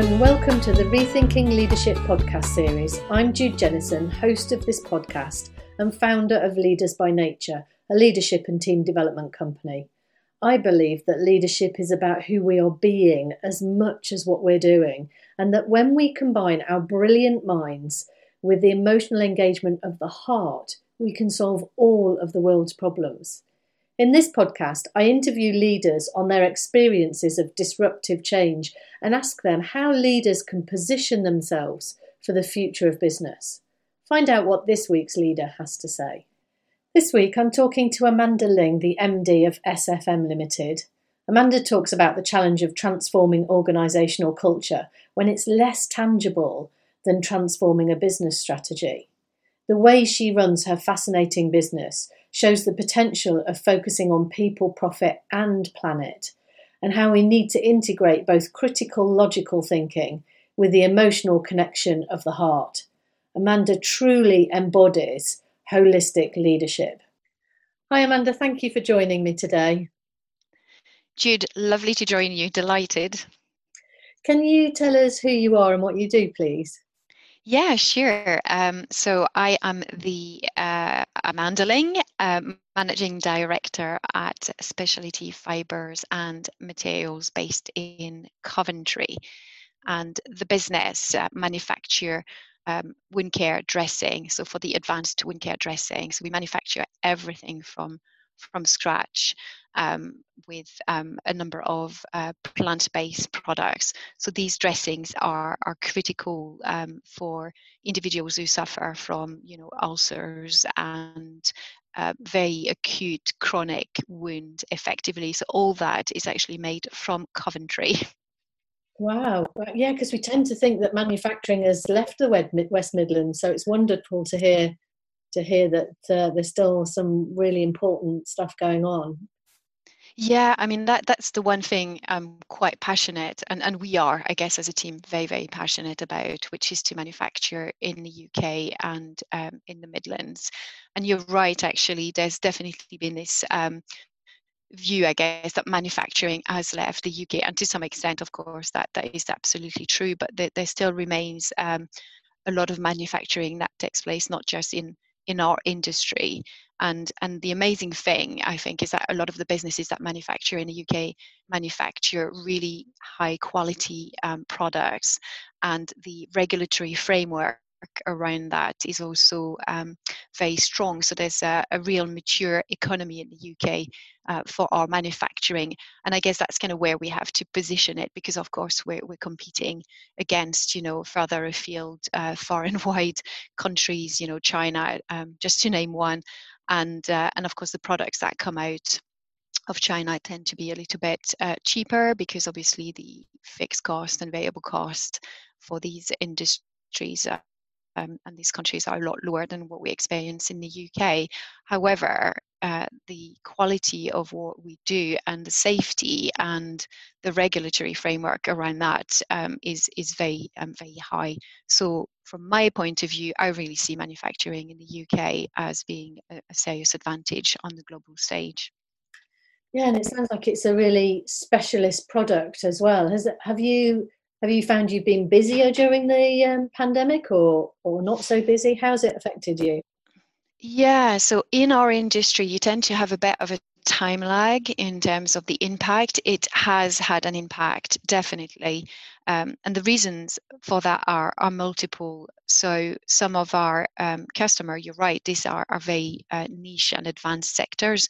and welcome to the Rethinking Leadership podcast series. I'm Jude Jennison, host of this podcast and founder of Leaders by Nature, a leadership and team development company. I believe that leadership is about who we are being as much as what we're doing, and that when we combine our brilliant minds with the emotional engagement of the heart, we can solve all of the world's problems. In this podcast, I interview leaders on their experiences of disruptive change and ask them how leaders can position themselves for the future of business. Find out what this week's leader has to say. This week, I'm talking to Amanda Ling, the MD of SFM Limited. Amanda talks about the challenge of transforming organisational culture when it's less tangible than transforming a business strategy. The way she runs her fascinating business shows the potential of focusing on people, profit, and planet, and how we need to integrate both critical logical thinking with the emotional connection of the heart. Amanda truly embodies holistic leadership. Hi, Amanda. Thank you for joining me today. Jude, lovely to join you. Delighted. Can you tell us who you are and what you do, please? Yeah, sure. Um, so I am the uh, Amanda Ling, um, Managing Director at Specialty Fibres and Materials based in Coventry. And the business uh, manufacture um, wound care dressing. So for the advanced wound care dressing, so we manufacture everything from from scratch um, with um, a number of uh, plant-based products. So these dressings are are critical um, for individuals who suffer from you know ulcers and uh, very acute chronic wound effectively. So all that is actually made from Coventry. Wow. Yeah, because we tend to think that manufacturing has left the West Midlands. So it's wonderful to hear to hear that uh, there's still some really important stuff going on. Yeah, I mean that that's the one thing I'm quite passionate and, and we are, I guess, as a team very, very passionate about, which is to manufacture in the UK and um, in the Midlands. And you're right, actually, there's definitely been this um, view, I guess, that manufacturing has left the UK, and to some extent, of course, that that is absolutely true. But there, there still remains um, a lot of manufacturing that takes place, not just in in our industry. And and the amazing thing I think is that a lot of the businesses that manufacture in the UK manufacture really high quality um, products, and the regulatory framework around that is also um, very strong. So there's a, a, real mature economy in the UK uh, for our manufacturing, and I guess that's kind of where we have to position it because, of course, we're, we're competing against you know further afield, uh, far and wide countries, you know China, um, just to name one, and uh, and of course the products that come out of China tend to be a little bit uh, cheaper because obviously the fixed cost and variable cost for these industries um, and these countries are a lot lower than what we experience in the UK. However, uh, the quality of what we do and the safety and the regulatory framework around that um, is is very um, very high. So, from my point of view, I really see manufacturing in the UK as being a, a serious advantage on the global stage. Yeah, and it sounds like it's a really specialist product as well. Has have you have you found you've been busier during the um, pandemic or, or not so busy? How's it affected you? Yeah, so in our industry, you tend to have a bit of a time lag in terms of the impact. It has had an impact, definitely. Um, and the reasons for that are, are multiple. So some of our um, customer, you're right, these are, are very uh, niche and advanced sectors,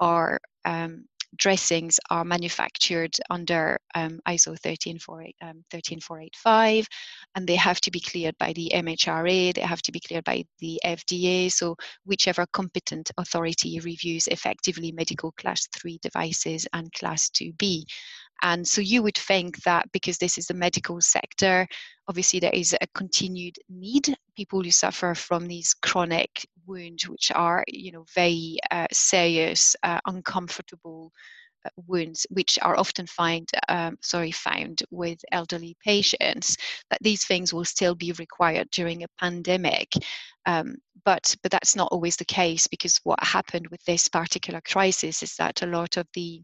are um, dressings are manufactured under um, ISO 13485, um, 13485 and they have to be cleared by the MHRA, they have to be cleared by the FDA, so whichever competent authority reviews effectively medical class 3 devices and class 2B. And so you would think that because this is the medical sector, obviously there is a continued need. People who suffer from these chronic wounds, which are, you know, very uh, serious, uh, uncomfortable uh, wounds, which are often find, um, sorry, found with elderly patients, that these things will still be required during a pandemic. Um, but but that's not always the case because what happened with this particular crisis is that a lot of the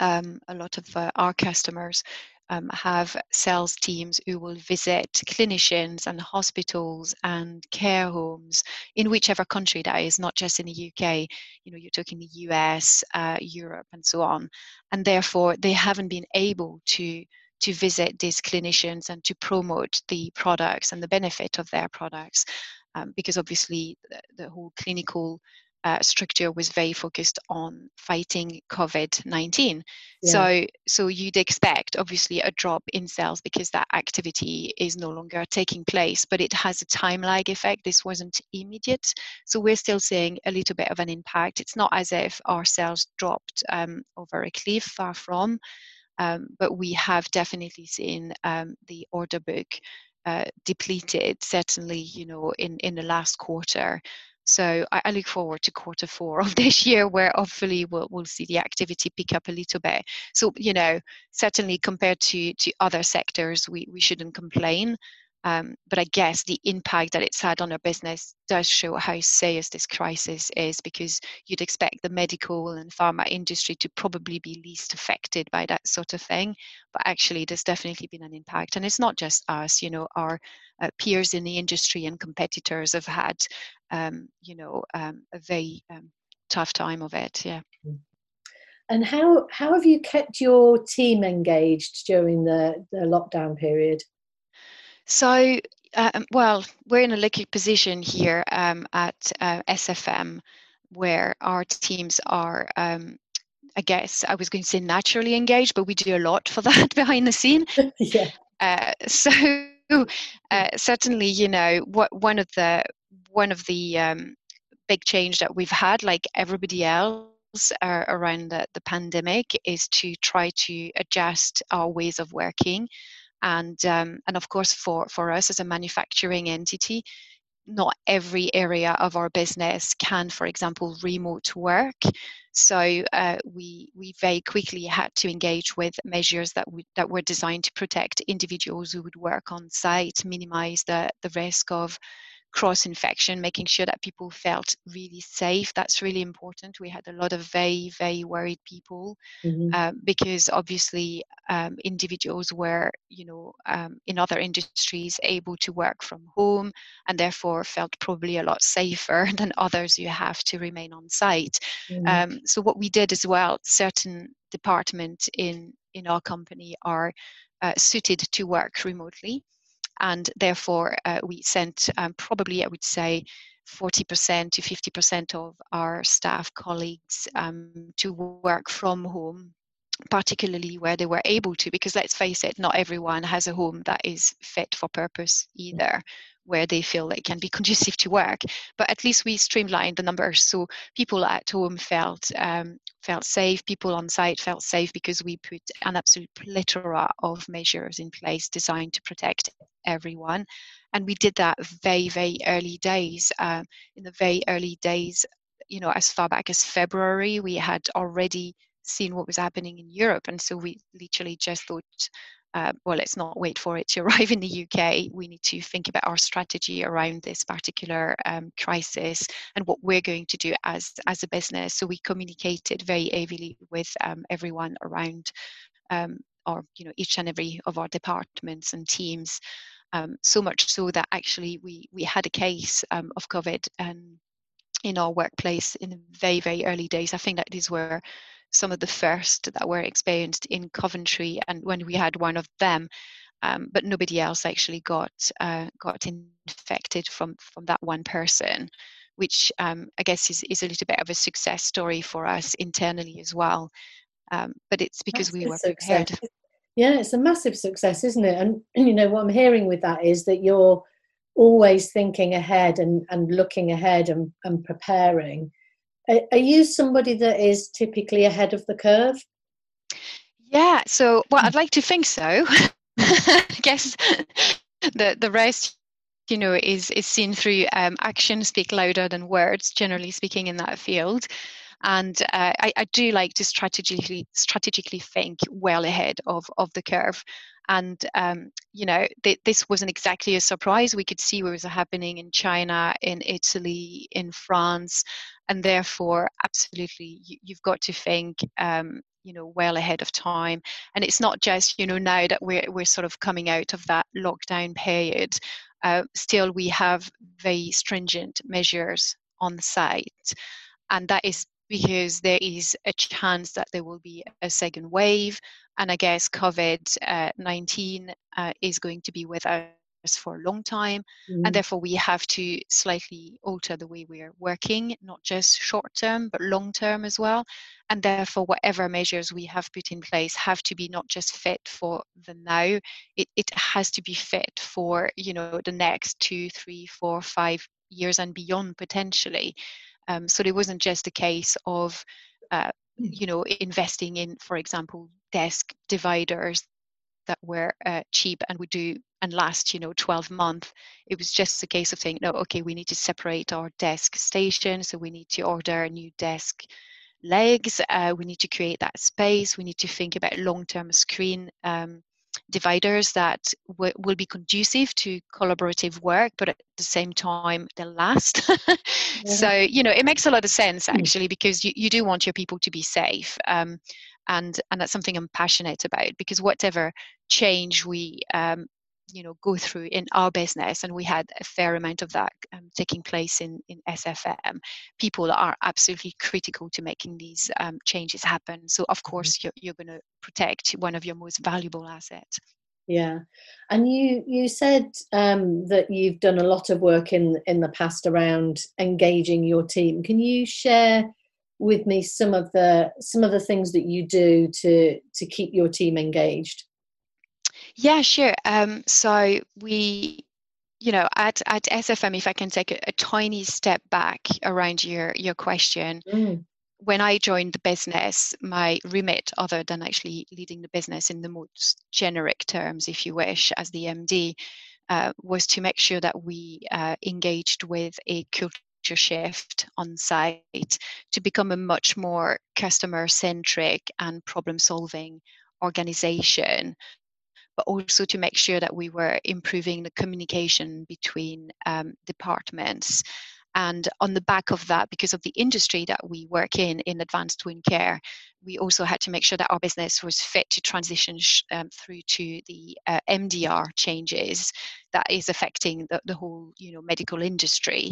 um, a lot of uh, our customers um, have sales teams who will visit clinicians and hospitals and care homes in whichever country that is, not just in the UK. You know, you're talking the US, uh, Europe, and so on. And therefore, they haven't been able to to visit these clinicians and to promote the products and the benefit of their products, um, because obviously the, the whole clinical uh, structure was very focused on fighting COVID 19. Yeah. So, so you'd expect obviously a drop in sales because that activity is no longer taking place, but it has a time lag effect. This wasn't immediate. So, we're still seeing a little bit of an impact. It's not as if our sales dropped um, over a cliff, far from. Um, but we have definitely seen um, the order book uh, depleted certainly you know in in the last quarter so I, I, look forward to quarter four of this year, where hopefully we'll, we'll see the activity pick up a little bit. So you know, certainly compared to to other sectors, we we shouldn't complain. Um, but I guess the impact that it's had on our business does show how serious this crisis is because you'd expect the medical and pharma industry to probably be least affected by that sort of thing. But actually, there's definitely been an impact. And it's not just us, you know, our uh, peers in the industry and competitors have had, um, you know, um, a very um, tough time of it. Yeah. And how, how have you kept your team engaged during the, the lockdown period? So, um, well, we're in a lucky position here um, at uh, SFM where our teams are, um, I guess I was going to say naturally engaged, but we do a lot for that behind the scene. yeah. Uh, so, uh, certainly, you know, what one of the one of the um, big change that we've had, like everybody else, uh, around the, the pandemic is to try to adjust our ways of working and um, and of course for for us as a manufacturing entity not every area of our business can for example remote work. So uh, we we very quickly had to engage with measures that we, that were designed to protect individuals who would work on site minimize the the risk of cross infection, making sure that people felt really safe. That's really important. We had a lot of very, very worried people mm-hmm. um, because obviously um, individuals were, you know, um, in other industries able to work from home and therefore felt probably a lot safer than others who have to remain on site. Mm-hmm. Um, so what we did as well, certain departments in in our company are uh, suited to work remotely and therefore uh, we sent um, probably I would say 40% to 50% of our staff colleagues um, to work from home particularly where they were able to because let's face it not everyone has a home that is fit for purpose either where they feel it can be conducive to work. But at least we streamlined the numbers, so people at home felt um, felt safe. People on site felt safe because we put an absolute plethora of measures in place designed to protect everyone. And we did that very, very early days. Uh, in the very early days, you know, as far back as February, we had already seen what was happening in Europe, and so we literally just thought uh, well, let's not wait for it to arrive in the UK. We need to think about our strategy around this particular um, crisis and what we're going to do as as a business. So we communicated very heavily with um, everyone around um, our, you know, each and every of our departments and teams. Um, so much so that actually we we had a case um, of COVID um, in our workplace in the very very early days. I think that these were some of the first that were experienced in Coventry, and when we had one of them, um, but nobody else actually got uh, got infected from from that one person, which um, I guess is is a little bit of a success story for us internally as well. Um, but it's because That's we were success. prepared. Yeah, it's a massive success, isn't it? And you know what I'm hearing with that is that you're always thinking ahead and, and looking ahead and, and preparing are you somebody that is typically ahead of the curve? Yeah, so well, I'd like to think so. I guess the the rest, you know, is is seen through um, actions speak louder than words. Generally speaking, in that field, and uh, I, I, do like to strategically strategically think well ahead of of the curve and um, you know th- this wasn't exactly a surprise. We could see what was happening in china in italy in france and therefore absolutely you, have got to think um, you know well ahead of time. And it's not just you know now that we're we're sort of coming out of that lockdown period uh, still we have very stringent measures on the site. And that is because there is a chance that there will be a second wave and i guess covid-19 uh, is going to be with us for a long time mm-hmm. and therefore we have to slightly alter the way we're working not just short term but long term as well and therefore whatever measures we have put in place have to be not just fit for the now it, it has to be fit for you know the next two three four five years and beyond potentially um, so it wasn't just a case of uh, mm. you know investing in for example desk dividers that were uh, cheap and would do and last you know 12 months it was just a case of saying no okay we need to separate our desk station so we need to order a new desk legs uh, we need to create that space we need to think about long-term screen um, dividers that w- will be conducive to collaborative work but at the same time they'll last so you know it makes a lot of sense hmm. actually because you, you do want your people to be safe um, and and that's something i'm passionate about because whatever change we um, you know go through in our business and we had a fair amount of that um, taking place in in sfm people are absolutely critical to making these um, changes happen. So of mm-hmm. course you're, you're going to protect one of your most valuable assets yeah. And you you said um, that you've done a lot of work in in the past around engaging your team. Can you share with me some of the some of the things that you do to to keep your team engaged yeah, sure. Um, so we, you know, at, at SFM, if I can take a, a tiny step back around your your question, mm. when I joined the business, my remit, other than actually leading the business in the most generic terms, if you wish, as the MD, uh, was to make sure that we uh, engaged with a culture shift on site to become a much more customer centric and problem solving organization but also to make sure that we were improving the communication between um, departments. And on the back of that, because of the industry that we work in, in advanced wound care, we also had to make sure that our business was fit to transition sh- um, through to the uh, MDR changes that is affecting the, the whole, you know, medical industry.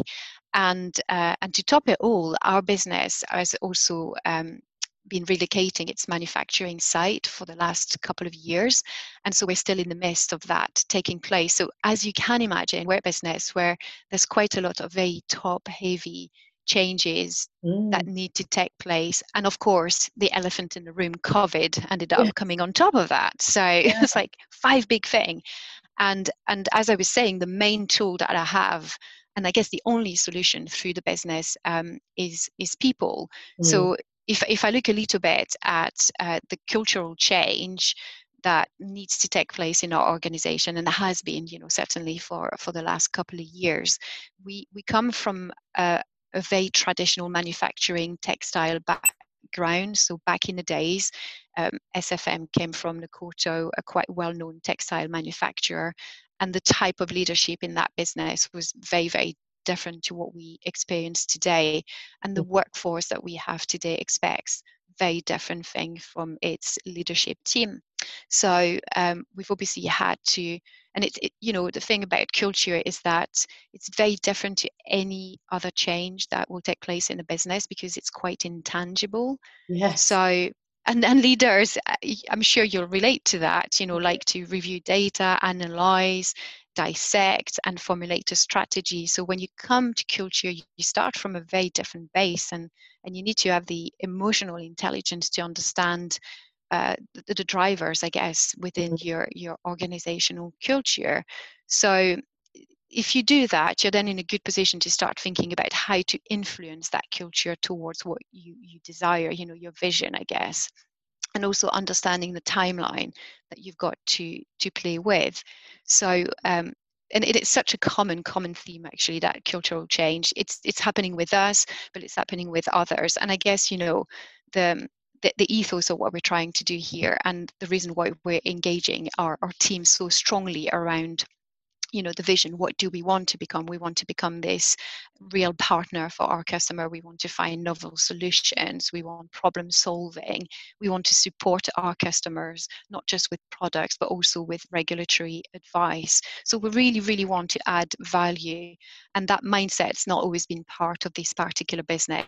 And uh, and to top it all, our business has also um, been relocating its manufacturing site for the last couple of years. And so we're still in the midst of that taking place. So, as you can imagine, we're a business where there's quite a lot of very top heavy changes mm. that need to take place. And of course, the elephant in the room, COVID, ended up coming on top of that. So yeah. it's like five big thing. And and as I was saying, the main tool that I have and I guess the only solution through the business um, is is people. Mm. So if if I look a little bit at uh, the cultural change that needs to take place in our organization and has been you know certainly for for the last couple of years we we come from a, a very traditional manufacturing textile background. So back in the days um, sfm came from nakoto a quite well-known textile manufacturer and the type of leadership in that business was very very different to what we experience today. And the mm. workforce that we have today expects very different thing from its leadership team. So um, we've obviously had to, and it's it, you know the thing about culture is that it's very different to any other change that will take place in a business because it's quite intangible. Yes. So and, and leaders i'm sure you'll relate to that you know like to review data analyze dissect and formulate a strategy. So when you come to culture, you start from a very different base, and and you need to have the emotional intelligence to understand uh, the, the, drivers, I guess, within mm-hmm. your your organizational culture. So if you do that, you're then in a good position to start thinking about how to influence that culture towards what you you desire. You know, your vision, I guess and also understanding the timeline that you've got to to play with. So um, and it is such a common common theme actually that cultural change. It's it's happening with us but it's happening with others. And i guess you know the the, the ethos of what we're trying to do here and the reason why we're engaging our, our team so strongly around you know the vision what do we want to become? We want to become this real partner for our customer. We want to find novel solutions. We want problem solving. We want to support our customers not just with products but also with regulatory advice. So we really really want to add value and that mindset's not always been part of this particular business.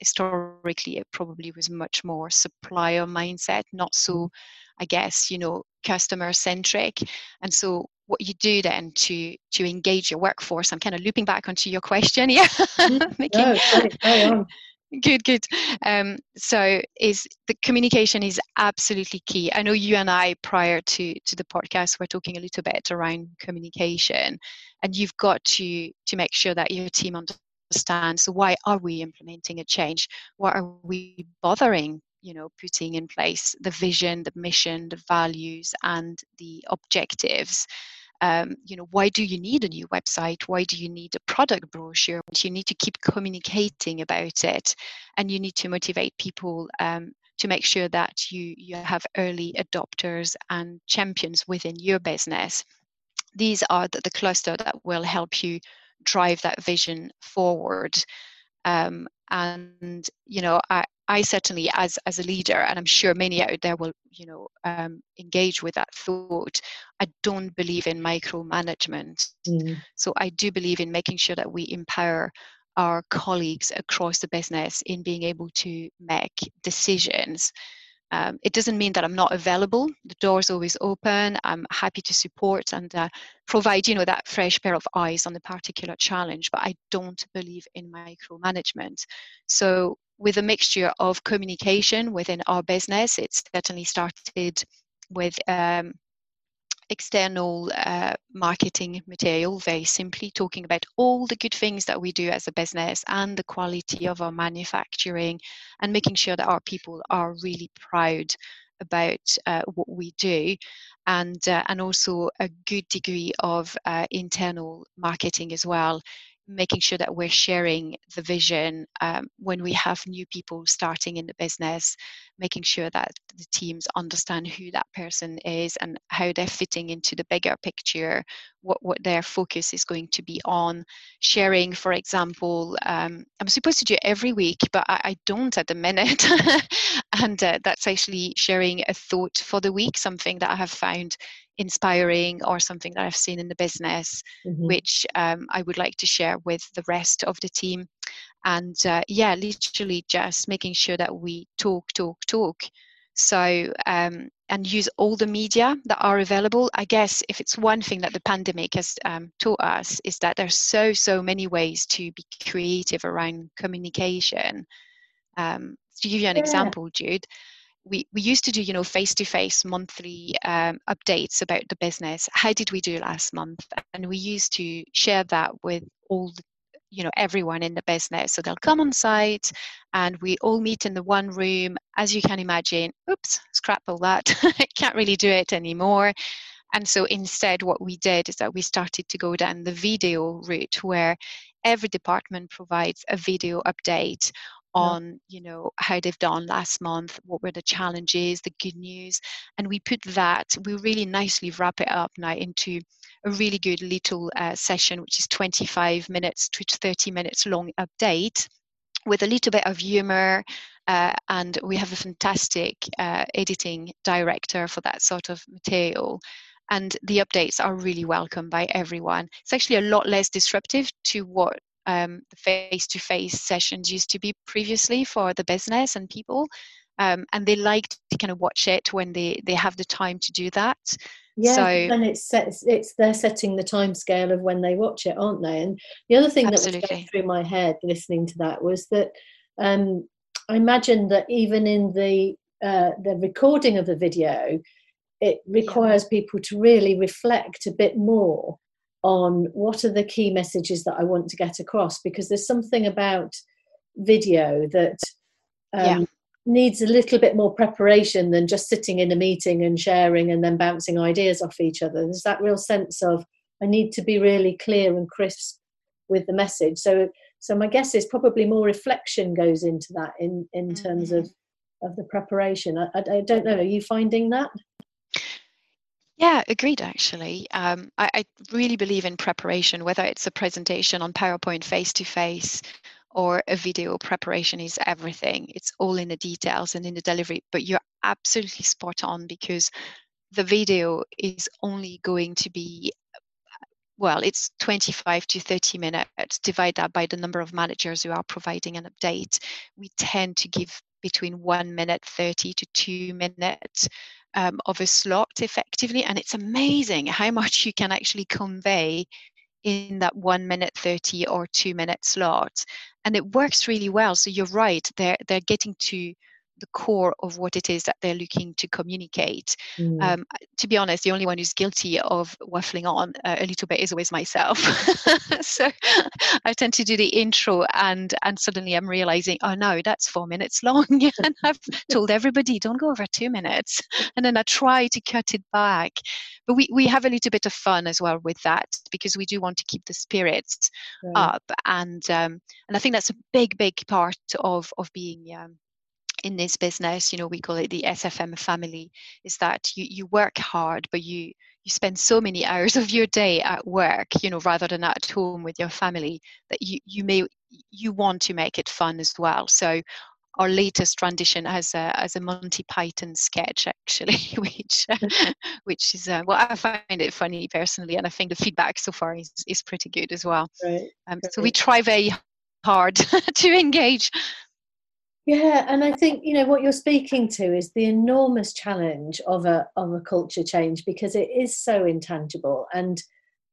Historically it probably was much more supplier mindset not so I guess, you know, customer centric. And so what you do then to to engage your workforce, I'm kind of looping back onto your question, yeah. Mm-hmm. Making, no, good good. Um, so is the communication is absolutely key. I know you and i prior to to the podcast were talking a little bit around communication and you've got to to make sure that your team understands so why are we implementing a change? Why are we bothering you know putting in place the vision the mission the values and the objectives. Um, you know why do you need a new website? Why do you need a product brochure? You need to keep communicating about it and you need to motivate people um, to make sure that you you have early adopters and champions within your business. These are the, the cluster that will help you drive that vision forward. Um, and you know I, I certainly, as as a leader, and I'm sure many out there will, you know, um, engage with that thought. I don't believe in micromanagement. Mm. So I do believe in making sure that we empower our colleagues across the business in being able to make decisions um, it doesn't mean that I'm not available. The door's always open. I'm happy to support and uh, provide, you know, that fresh pair of eyes on the particular challenge. But I don't believe in micromanagement. So with a mixture of communication within our business, it certainly started with um, external uh, marketing material, very simply talking about all the good things that we do as a business and the quality of our manufacturing, and making sure that our people are really proud about uh, what we do, and uh, and also a good degree of uh, internal marketing as well making sure that we're sharing the vision um, when we have new people starting in the business, making sure that the teams understand who that person is and how they're fitting into the bigger picture, what, what their focus is going to be on. Sharing, for example, um, I'm supposed to do it every week, but I, I don't at the minute. and uh, that's actually sharing a thought for the week, something that I have found inspiring or something that I've seen in the business, mm-hmm. which um, I would like to share with the rest of the team. And uh, yeah, literally just making sure that we talk, talk, talk. So, um, and use all the media that are available. I guess if it's one thing that the pandemic has um, taught us is that there's so, so many ways to be creative around communication. Um, to give you an yeah. example, Jude, we, we used to do you know face to face monthly um, updates about the business how did we do last month and we used to share that with all the, you know everyone in the business. So they'll come on site and we all meet in the one room. As you can imagine oops scrap all that. Can't really do it anymore. And so instead what we did is that we started to go down the video route where every department provides a video update on you know how they've done last month what were the challenges the good news and we put that we really nicely wrap it up now into a really good little uh, session which is 25 minutes to 30 minutes long update with a little bit of humor uh, and we have a fantastic uh, editing director for that sort of material and the updates are really welcome by everyone. It's actually a lot less disruptive to what um, the face-to-face sessions used to be previously for the business and people um, and they like to kind of watch it when they they have the time to do that yeah so, and it's set, it's they're setting the time scale of when they watch it aren't they and the other thing absolutely. that was going through my head listening to that was that um, i imagine that even in the uh, the recording of the video it requires yeah. people to really reflect a bit more on what are the key messages that I want to get across because there's something about video that um, yeah. needs a little bit more preparation than just sitting in a meeting and sharing and then bouncing ideas off each other. There's that real sense of I need to be really clear and crisp with the message. So, so my guess is probably more reflection goes into that in in mm-hmm. terms of of the preparation. I, I, I don't know. Are you finding that? Yeah, agreed. Actually, um, I, I, really believe in preparation, whether it's a presentation on PowerPoint face to face or a video. Preparation is everything. It's all in the details and in the delivery. But you're absolutely spot on because the video is only going to be well, it's 25 to 30 minutes. Divide that by the number of managers who are providing an update. We tend to give between one minute 30 to two minutes um, of a slot effectively. And it's amazing how much you can actually convey in that one minute 30 or two minute slot. And it works really well. So you're right, they're, they're getting to the core of what it is that they're looking to communicate. Mm. Um, to be honest, the only one who's guilty of waffling on uh, a little bit is always myself. so I tend to do the intro, and and suddenly I'm realizing, oh no, that's four minutes long, and I've told everybody don't go over two minutes, and then I try to cut it back. But we, we have a little bit of fun as well with that because we do want to keep the spirits right. up, and um, and I think that's a big big part of of being um, in this business you know we call it the sfm family is that you, you work hard but you you spend so many hours of your day at work you know rather than at home with your family that you you may you want to make it fun as well so our latest transition has a as a Monty Python sketch actually, which which is uh, well I find it funny personally, and I think the feedback so far is is pretty good as well. Right. Um, so we try very hard to engage yeah, and I think you know what you're speaking to is the enormous challenge of a of a culture change because it is so intangible and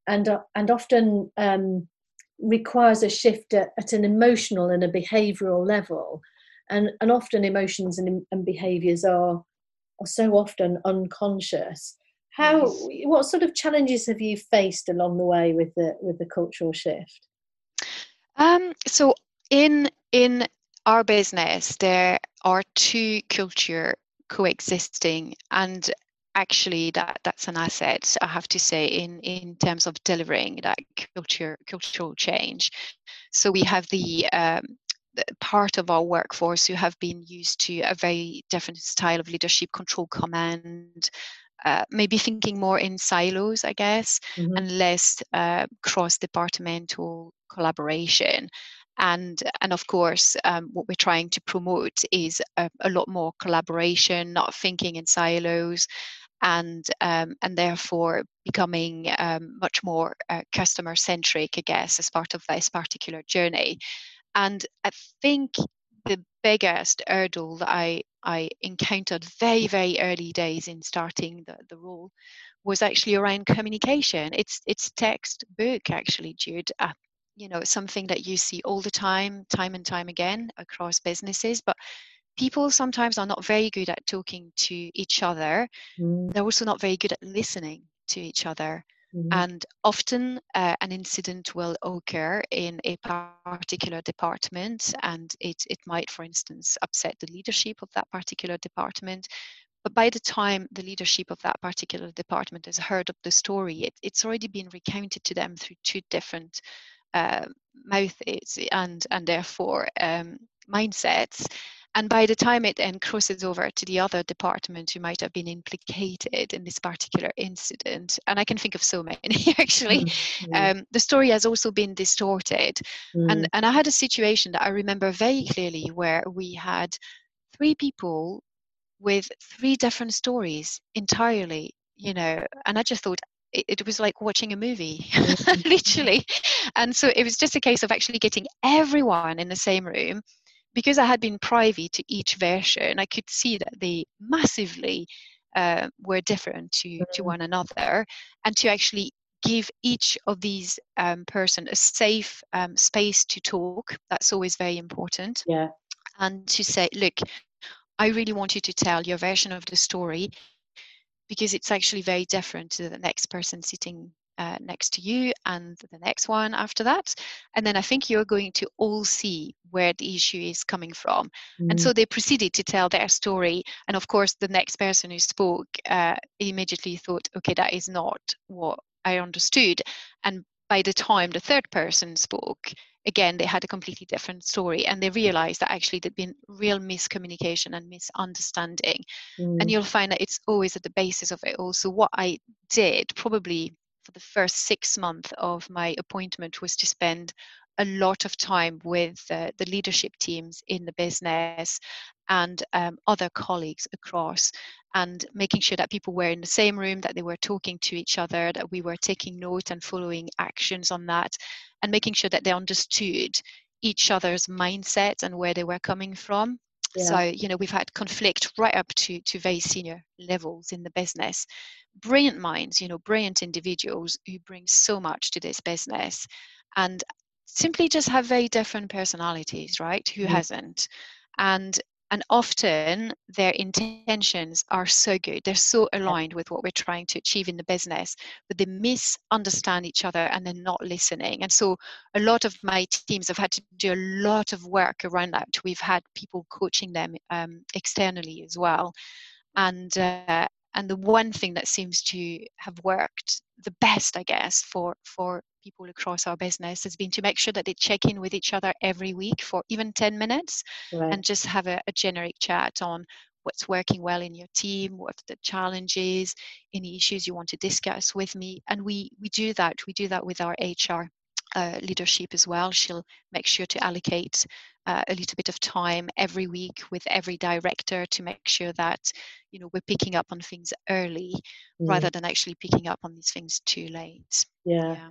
and uh, and often um, requires a shift at, at, an emotional and a behavioural level, and and often emotions and, and behaviours are are so often unconscious. How yes. what sort of challenges have you faced along the way with the with the cultural shift? Um, so in in our business, there are two culture coexisting and actually that that's an asset i have to say in in terms of delivering that culture cultural change so we have the um, part of our workforce who have been used to a very different style of leadership control command uh, maybe thinking more in silos i guess mm-hmm. and less uh, cross departmental collaboration and and of course um, what we're trying to promote is a, a, lot more collaboration not thinking in silos and um, and therefore becoming um, much more uh, customer centric i guess as part of this particular journey. And i think the biggest hurdle that i i encountered very very early days in starting the, the role was actually around communication. It's it's textbook actually jude uh, you know something that you see all the time time and time again across businesses but people sometimes are not very good at talking to each other mm. they're also not very good at listening to each other mm. and often uh, an incident will occur in a particular department and it, it might for instance upset the leadership of that particular department but by the time the leadership of that particular department has heard of the story it, it's already been recounted to them through two different uh, mouth is and and therefore um, mindsets and by the time it then crosses over to the other department who might have been implicated in this particular incident and i can think of so many actually mm-hmm. um, the story has also been distorted mm. and and i had a situation that i remember very clearly where we had three people with three different stories entirely you know and i just thought it, it was like watching a movie, mm-hmm. literally. And so it was just a case of actually getting everyone in the same room. Because I had been privy to each version, I could see that they massively uh, were different to, mm-hmm. to one another, and to actually give each of these um, person a safe um, space to talk. That's always very important. Yeah. And to say, look, I really want you to tell your version of the story because it's actually very different to the next person sitting uh, next to you and the next one after that. And then I think you're going to all see where the issue is coming from. Mm. And so mm. they proceeded to tell their story. And of course, the next person who spoke uh, immediately thought, okay, that is not what I understood. And by the time the third person spoke, again, they had a completely different story and they realized that actually there'd been real miscommunication and misunderstanding. Mm. And you'll find that it's always at the basis of it all. So, what I did probably for the first six months of my appointment was to spend a lot of time with uh, the leadership teams in the business and um, other colleagues across and making sure that people were in the same room that they were talking to each other that we were taking note and following actions on that and making sure that they understood each other's mindset and where they were coming from yeah. so you know we've had conflict right up to to very senior levels in the business brilliant minds you know brilliant individuals who bring so much to this business and simply just have very different personalities right? Who mm-hmm. hasn't? And and often their intentions are so good. They're so aligned with what we're trying to achieve in the business but they misunderstand each other and they're not listening. And so a lot of my teams have had to do a lot of work around that. We've had people coaching them um, externally as well. And uh, and the one thing that seems to have worked the best i guess for for people across our business has been to make sure that they check in with each other every week for even 10 minutes right. and just have a, a generic chat on what's working well in your team what the challenges any issues you want to discuss with me and we we do that we do that with our hr uh, leadership as well she'll make sure to allocate uh, a little bit of time every week with every director to make sure that you know we're picking up on things early mm. rather than actually picking up on these things too late yeah. yeah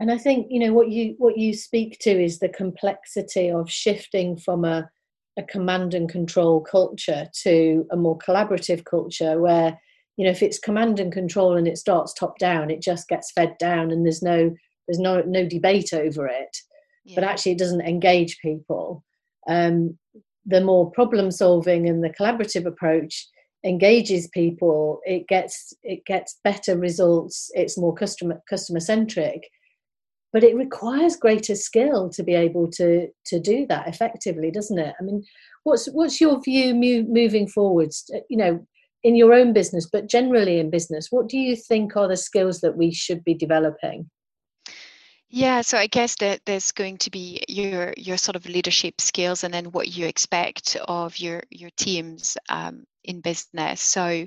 and i think you know what you what you speak to is the complexity of shifting from a a command and control culture to a more collaborative culture where you know if it's command and control and it starts top down it just gets fed down and there's no there's no no debate over it. Yeah. but actually it doesn't engage people. Um, the more problem solving and the collaborative approach engages people it gets it gets better results it's more customer customer centric but it requires greater skill to be able to to do that effectively doesn't it? I mean what's what's your view moving forwards you know in your own business but generally in business what do you think are the skills that we should be developing? Yeah, so I guess that there's going to be your your sort of leadership skills, and then what you expect of your your teams um, in business. So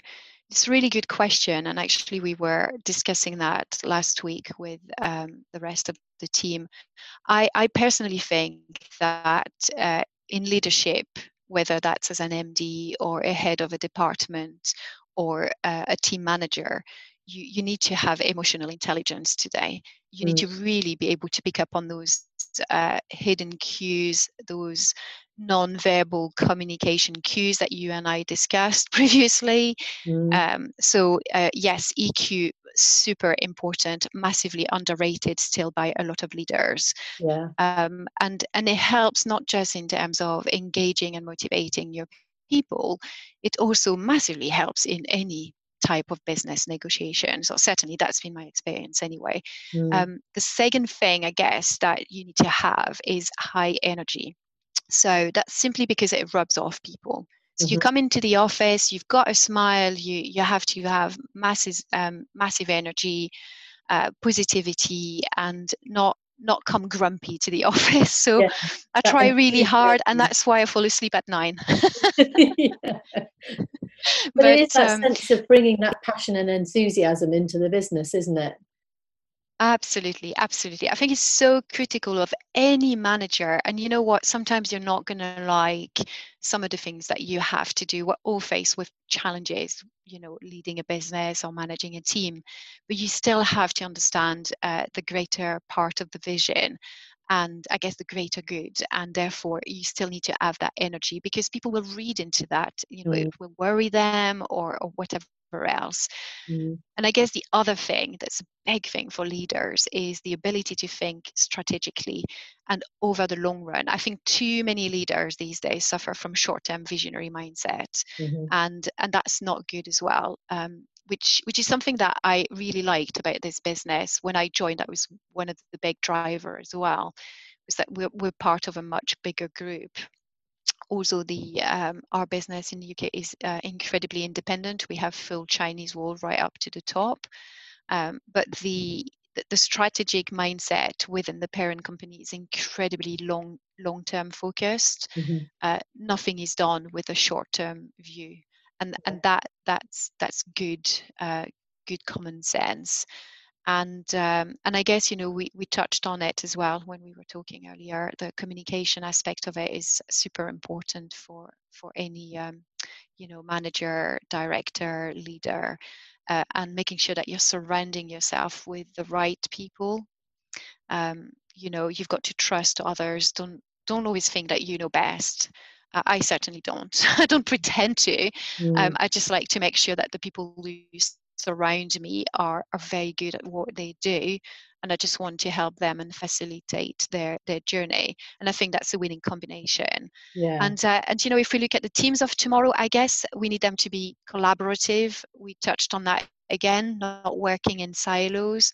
it's a really good question, and actually we were discussing that last week with um, the rest of the team. I I personally think that uh, in leadership, whether that's as an MD or a head of a department or uh, a team manager, you, you need to have emotional intelligence today. You mm. need to really be able to pick up on those uh, hidden cues, those non-verbal communication cues that you and I discussed previously. Mm. Um, so uh, yes, EQ super important, massively underrated still by a lot of leaders. Yeah. Um, and and it helps not just in terms of engaging and motivating your people, it also massively helps in any type of business negotiations, or certainly that's been my experience anyway. Mm. Um, the second thing, I guess, that you need to have is high energy. So that's simply because it rubs off people. So mm-hmm. you come into the office, you've got a smile, you you have to have massive um, massive energy, uh, positivity, and not not come grumpy to the office. So yeah, I try really hard, and that's why I fall asleep at nine. yeah but, but, it is that um, sense of bringing that passion and enthusiasm into the business, isn't it? Absolutely, absolutely. I think it's so critical of any manager. And you know what? Sometimes you're not going to like some of the things that you have to do. We're all faced with challenges, you know, leading a business or managing a team, but you still have to understand uh, the greater part of the vision and I guess the greater good. And therefore, you still need to have that energy because people will read into that. You know, mm. it will worry them or, or whatever else. Mm. And I guess the other thing that's a big thing for leaders is the ability to think strategically and over the long run. I think too many leaders these days suffer from short-term visionary mindset, mm-hmm. and and that's not good as well. Um, which which is something that I really liked about this business. When I joined, that was one of the big drivers as well, was that we're, we're part of a much bigger group. Also, the um, our business in the UK is uh, incredibly independent. We have full Chinese wall right up to the top, um, but the the, strategic mindset within the parent company is incredibly long long term focused. Mm-hmm. Uh, nothing is done with a short term view, and and that that's that's good uh, good common sense. And um, and I guess you know we we touched on it as well when we were talking earlier. The communication aspect of it is super important for for any um, you know manager, director, leader uh, and making sure that you're surrounding yourself with the right people. Um, you know, you've got to trust others. Don't don't always think that you know best. Uh, I certainly don't. I don't pretend to. Mm. Um, I just like to make sure that the people who surround me are are very good at what they do, and I just want to help them and facilitate their their journey. And I think that's a winning combination. Yeah. And uh, and you know, if we look at the teams of tomorrow, I guess we need them to be collaborative. We touched on that again, not working in silos.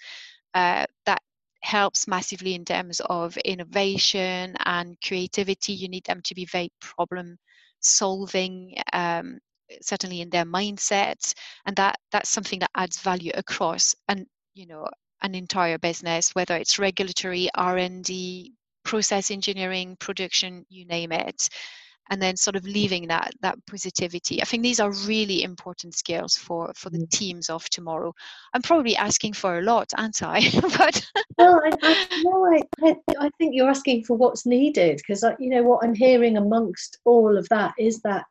Uh, that helps massively in terms of innovation and creativity. You need them to be very problem solving um, certainly in their mindset and that that's something that adds value across and you know an entire business, whether it's regulatory, R&D, process engineering, production, you name it. And then sort of leaving that that positivity. I think these are really important skills for for the mm. teams of tomorrow. I'm probably asking for a lot aren't i? But well I, I, no, I, I think you're asking for what's needed because you know what i'm hearing amongst all of that is that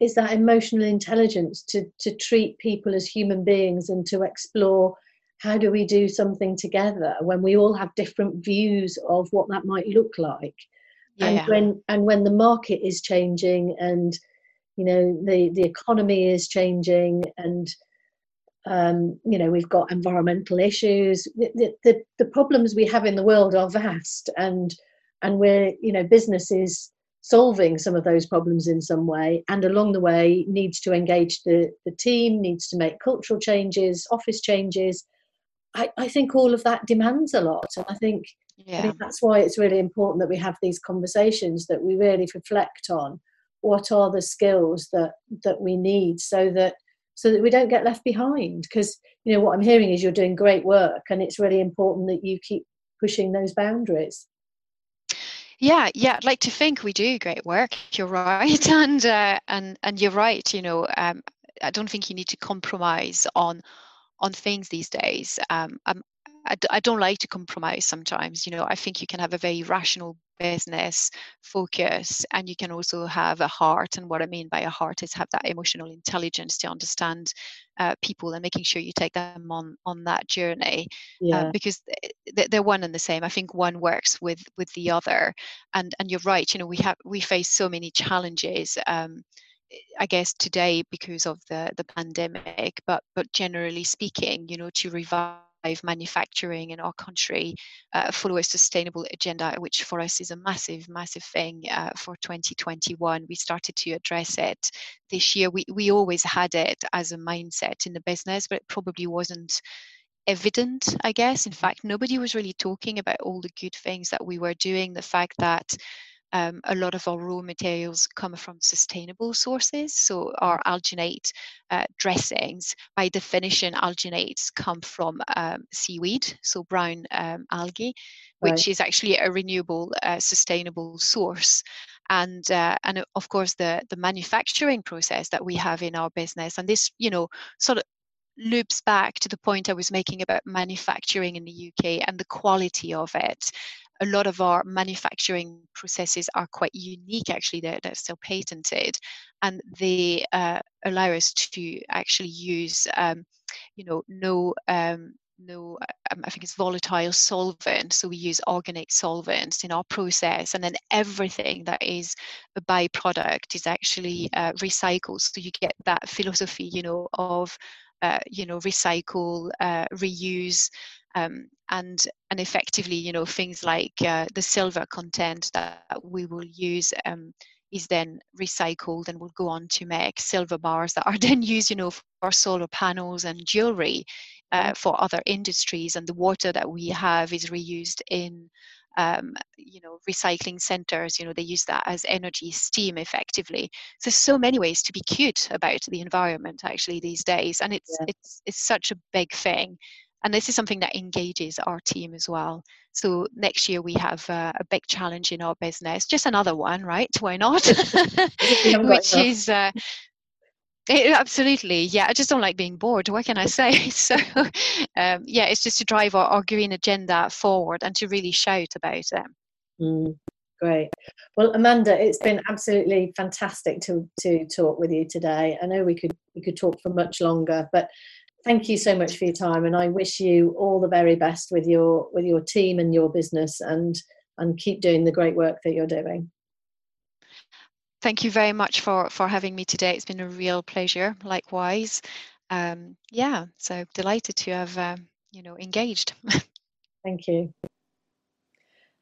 is that emotional intelligence to to treat people as human beings and to explore how do we do something together when we all have different views of what that might look like yeah. and when and when the market is changing and you know the the economy is changing and um, you know we've got environmental issues the, the, the problems we have in the world are vast and and we're you know businesses solving some of those problems in some way and along the way needs to engage the, the team needs to make cultural changes office changes I, I think all of that demands a lot. And I think, yeah. I think that's why it's really important that we have these conversations, that we really reflect on what are the skills that that we need so that so that we don't get left behind because you know what i'm hearing is you're doing great work and it's really important that you keep pushing those boundaries yeah yeah i'd like to think we do great work you're right and uh, and and you're right you know um, i don't think you need to compromise on on things these days. Um, I'm, I, I don't like to compromise sometimes. You know, I think you can have a very rational business focus and you can also have a heart. And what I mean by a heart is have that emotional intelligence to understand uh, people and making sure you take them on on that journey uh, yeah. uh, because they're one and the same. I think one works with with the other. And and you're right. You know, we have we face so many challenges. Um, I guess today because of the the pandemic, but but generally speaking, you know, to revive manufacturing in our country, uh, follow a sustainable agenda, which for us is a massive, massive thing uh, for 2021. We started to address it this year. We we always had it as a mindset in the business, but it probably wasn't evident, I guess. In fact, nobody was really talking about all the good things that we were doing. The fact that um, a lot of our raw materials come from sustainable sources. So our alginate uh, dressings, by definition, alginates come from um, seaweed, so brown um, algae, which right. is actually a renewable, uh, sustainable source. And uh, and of course the the manufacturing process that we have in our business, and this you know sort of loops back to the point I was making about manufacturing in the UK and the quality of it a lot of our manufacturing processes are quite unique actually they're, they're still patented and they uh, allow us to actually use um, you know no um, no um, i think it's volatile solvent so we use organic solvents in our process and then everything that is a byproduct is actually uh, recycled. So you get that philosophy you know of uh, you know recycle uh, reuse um, and and effectively you know things like uh, the silver content that we will use um, is then recycled and will go on to make silver bars that are then used you know for solar panels and jewelry uh, for other industries. And the water that we have is reused in um, you know recycling centers. You know they use that as energy steam effectively. So there's so many ways to be cute about the environment actually these days. And it's yeah. it's it's such a big thing and this is something that engages our team as well. So next year we have uh, a big challenge in our business, just another one, right? Why not? Which is uh, it, absolutely, yeah. I just don't like being bored. What can I say? So, um, yeah, it's just to drive our, our, green agenda forward and to really shout about it. Mm, great. Well, Amanda, it's been absolutely fantastic to to talk with you today. I know we could we could talk for much longer, but thank you so much for your time and i wish you all the very best with your with your team and your business and and keep doing the great work that you're doing. Thank you very much for for having me today. It's been a real pleasure likewise. Um, yeah so delighted to have um, you know engaged. Thank you.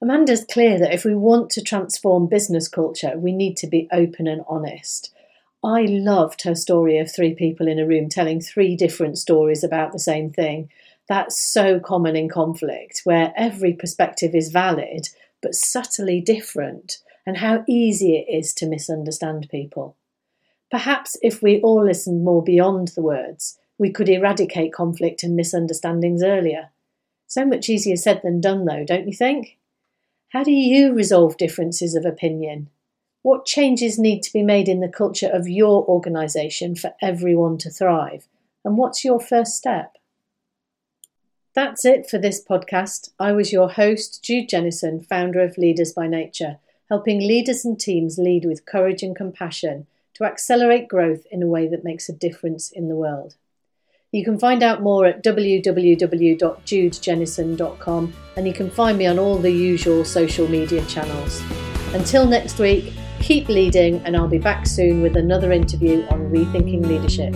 Amanda's clear that if we want to transform business culture we need to be open and honest I loved her story of three people in a room telling three different stories about the same thing. That's so common in conflict, where every perspective is valid but subtly different, and how easy it is to misunderstand people. Perhaps if we all listened more beyond the words, we could eradicate conflict and misunderstandings earlier. So much easier said than done, though, don't you think? How do you resolve differences of opinion? What changes need to be made in the culture of your organisation for everyone to thrive? And what's your first step? That's it for this podcast. I was your host, Jude Jennison, founder of Leaders by Nature, helping leaders and teams lead with courage and compassion to accelerate growth in a way that makes a difference in the world. You can find out more at www.judejennison.com and you can find me on all the usual social media channels. Until next week, Keep leading, and I'll be back soon with another interview on rethinking leadership.